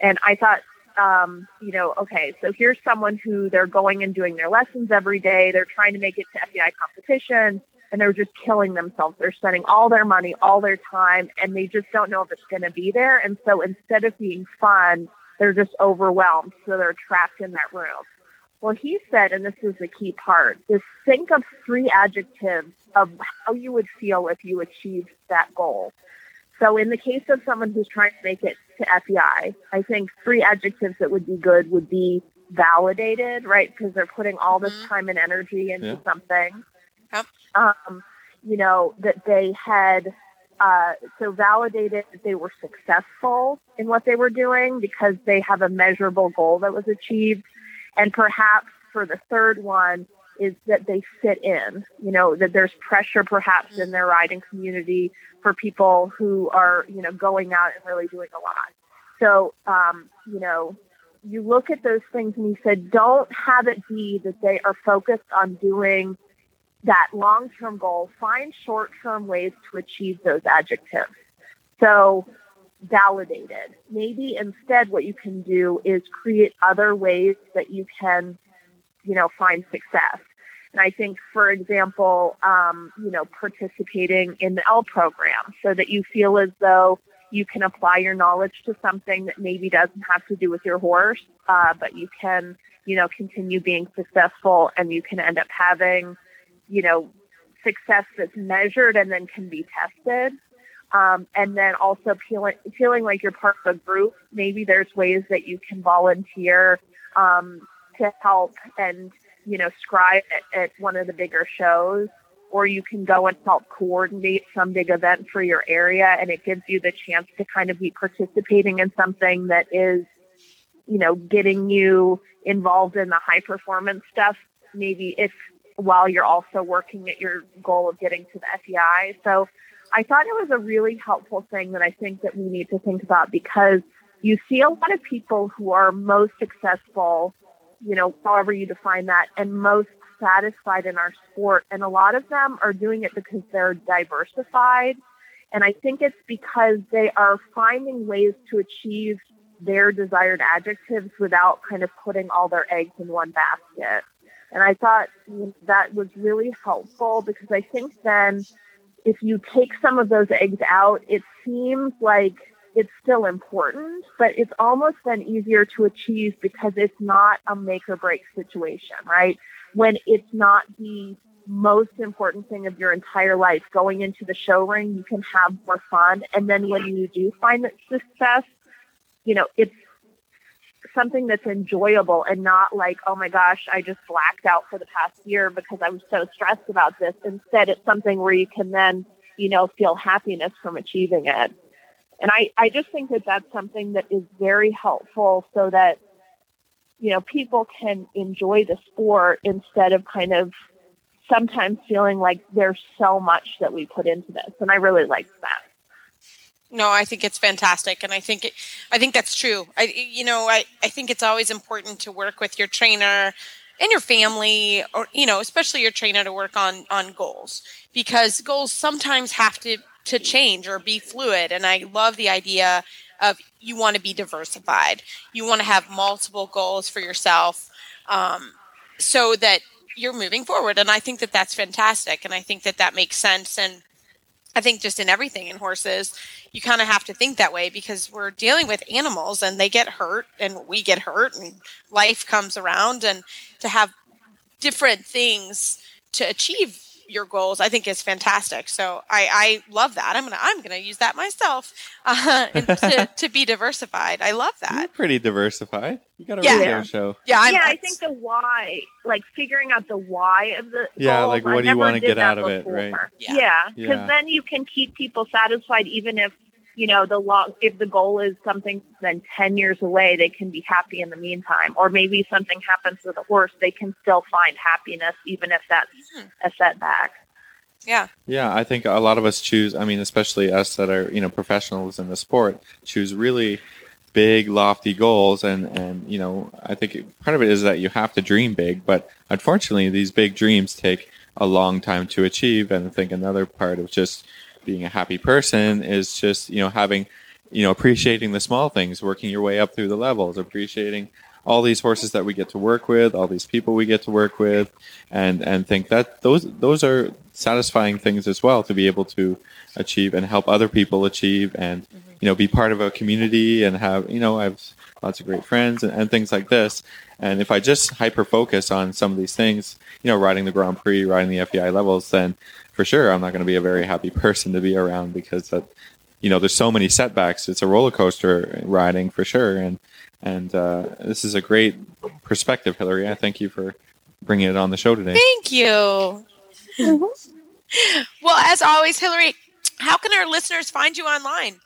And I thought, um, you know, okay, so here's someone who they're going and doing their lessons every day. They're trying to make it to FEI competition and they're just killing themselves. They're spending all their money, all their time, and they just don't know if it's going to be there. And so instead of being fun, they're just overwhelmed. So they're trapped in that room. Well, he said, and this is the key part, is think of three adjectives of how you would feel if you achieved that goal. So in the case of someone who's trying to make it to FEI, I think three adjectives that would be good would be validated, right? Because they're putting all this mm-hmm. time and energy into yeah. something. Yep. Um, you know, that they had uh, so validated that they were successful in what they were doing because they have a measurable goal that was achieved and perhaps for the third one is that they fit in, you know, that there's pressure perhaps in their riding community for people who are, you know, going out and really doing a lot. So, um, you know, you look at those things and you said, don't have it be that they are focused on doing that long term goal, find short term ways to achieve those adjectives. So, validated. Maybe instead, what you can do is create other ways that you can, you know, find success. And I think, for example, um, you know, participating in the L program so that you feel as though you can apply your knowledge to something that maybe doesn't have to do with your horse, uh, but you can, you know, continue being successful and you can end up having, you know, success that's measured and then can be tested. Um, and then also feeling, feeling like you're part of a group. Maybe there's ways that you can volunteer um, to help and you know, scribe at, at one of the bigger shows, or you can go and help coordinate some big event for your area, and it gives you the chance to kind of be participating in something that is, you know, getting you involved in the high performance stuff. Maybe if while you're also working at your goal of getting to the FEI. So I thought it was a really helpful thing that I think that we need to think about because you see a lot of people who are most successful you know, however you define that, and most satisfied in our sport. And a lot of them are doing it because they're diversified. And I think it's because they are finding ways to achieve their desired adjectives without kind of putting all their eggs in one basket. And I thought that was really helpful because I think then if you take some of those eggs out, it seems like it's still important, but it's almost then easier to achieve because it's not a make or break situation, right? When it's not the most important thing of your entire life, going into the show ring, you can have more fun. And then when you do find that success, you know, it's something that's enjoyable and not like, oh my gosh, I just blacked out for the past year because I was so stressed about this. Instead, it's something where you can then, you know, feel happiness from achieving it. And I, I just think that that's something that is very helpful so that, you know, people can enjoy the sport instead of kind of sometimes feeling like there's so much that we put into this. And I really like that. No, I think it's fantastic, and I think it, I think that's true. I, you know, I, I think it's always important to work with your trainer and your family, or you know, especially your trainer, to work on on goals because goals sometimes have to to change or be fluid. And I love the idea of you want to be diversified. You want to have multiple goals for yourself um, so that you're moving forward. And I think that that's fantastic. And I think that that makes sense. And I think just in everything in horses, you kind of have to think that way because we're dealing with animals and they get hurt and we get hurt and life comes around. And to have different things to achieve your goals i think is fantastic so i i love that i'm gonna i'm gonna use that myself uh, to, to be diversified i love that You're pretty diversified you got a Yeah. radio show yeah I'm, yeah, I think the why, like figuring out the why of the Yeah, goals, like, what I do you wanna get out of it, right? Yeah. Yeah, because Yeah. then you can keep people satisfied, even if you know the long. If the goal is something then ten years away, they can be happy in the meantime. Or maybe something happens with a horse, they can still find happiness, even if that's Hmm. a setback. yeah Yeah, I think a lot of us choose. I mean, especially us that are you know professionals in the sport, choose really big, lofty goals, and and you know, I think it- part of it is that you have to dream big, but unfortunately, these big dreams take a long time to achieve. And I think another part of just being a happy person is just you know having you know appreciating the small things, working your way up through the levels, appreciating all these horses that we get to work with, all these people we get to work with, and and think that those those are satisfying things as well to be able to achieve and help other people achieve and mm-hmm. you know be part of a community and have you know I have lots of great friends and, and things like this. And if I just hyper focus on some of these things you know riding the Grand Prix riding the FEI levels then for sure I'm not going to be a very happy person to be around because that you know there's so many setbacks. It's a roller coaster riding for sure. And and uh, this is a great perspective Hilary. I thank you for bringing it on the show today. Thank you. Well as always hilary how can our listeners find you online?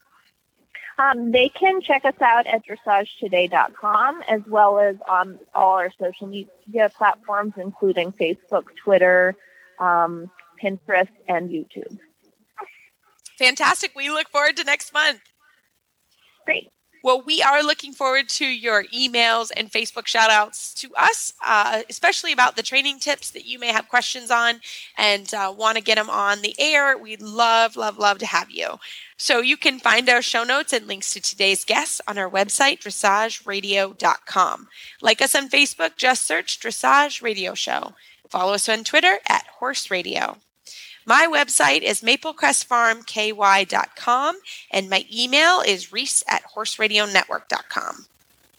Um, they can check us out at dressagetoday.com as well as on all our social media platforms, including Facebook, Twitter, um, Pinterest, and YouTube. fantastic we look forward to next month Great. Well, we are looking forward to your emails and Facebook shout outs to us, uh, especially about the training tips that you may have questions on and uh, want to get them on the air. We'd love, love, love to have you. So you can find our show notes and links to today's guests on our website, dressageradio.com. Like us on Facebook, just search Dressage Radio Show. Follow us on Twitter at Horse Radio. My website is maplecrestfarmky.com and my email is reese at horseradionetwork.com.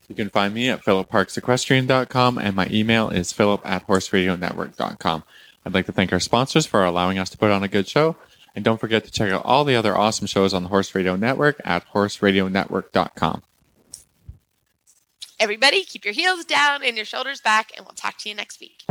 You can find me at philipparksequestrian.com and my email is philip at horseradionetwork.com. I'd like to thank our sponsors for allowing us to put on a good show. And don't forget to check out all the other awesome shows on the Horse Radio Network at horseradionetwork.com. Everybody, keep your heels down and your shoulders back, and we'll talk to you next week.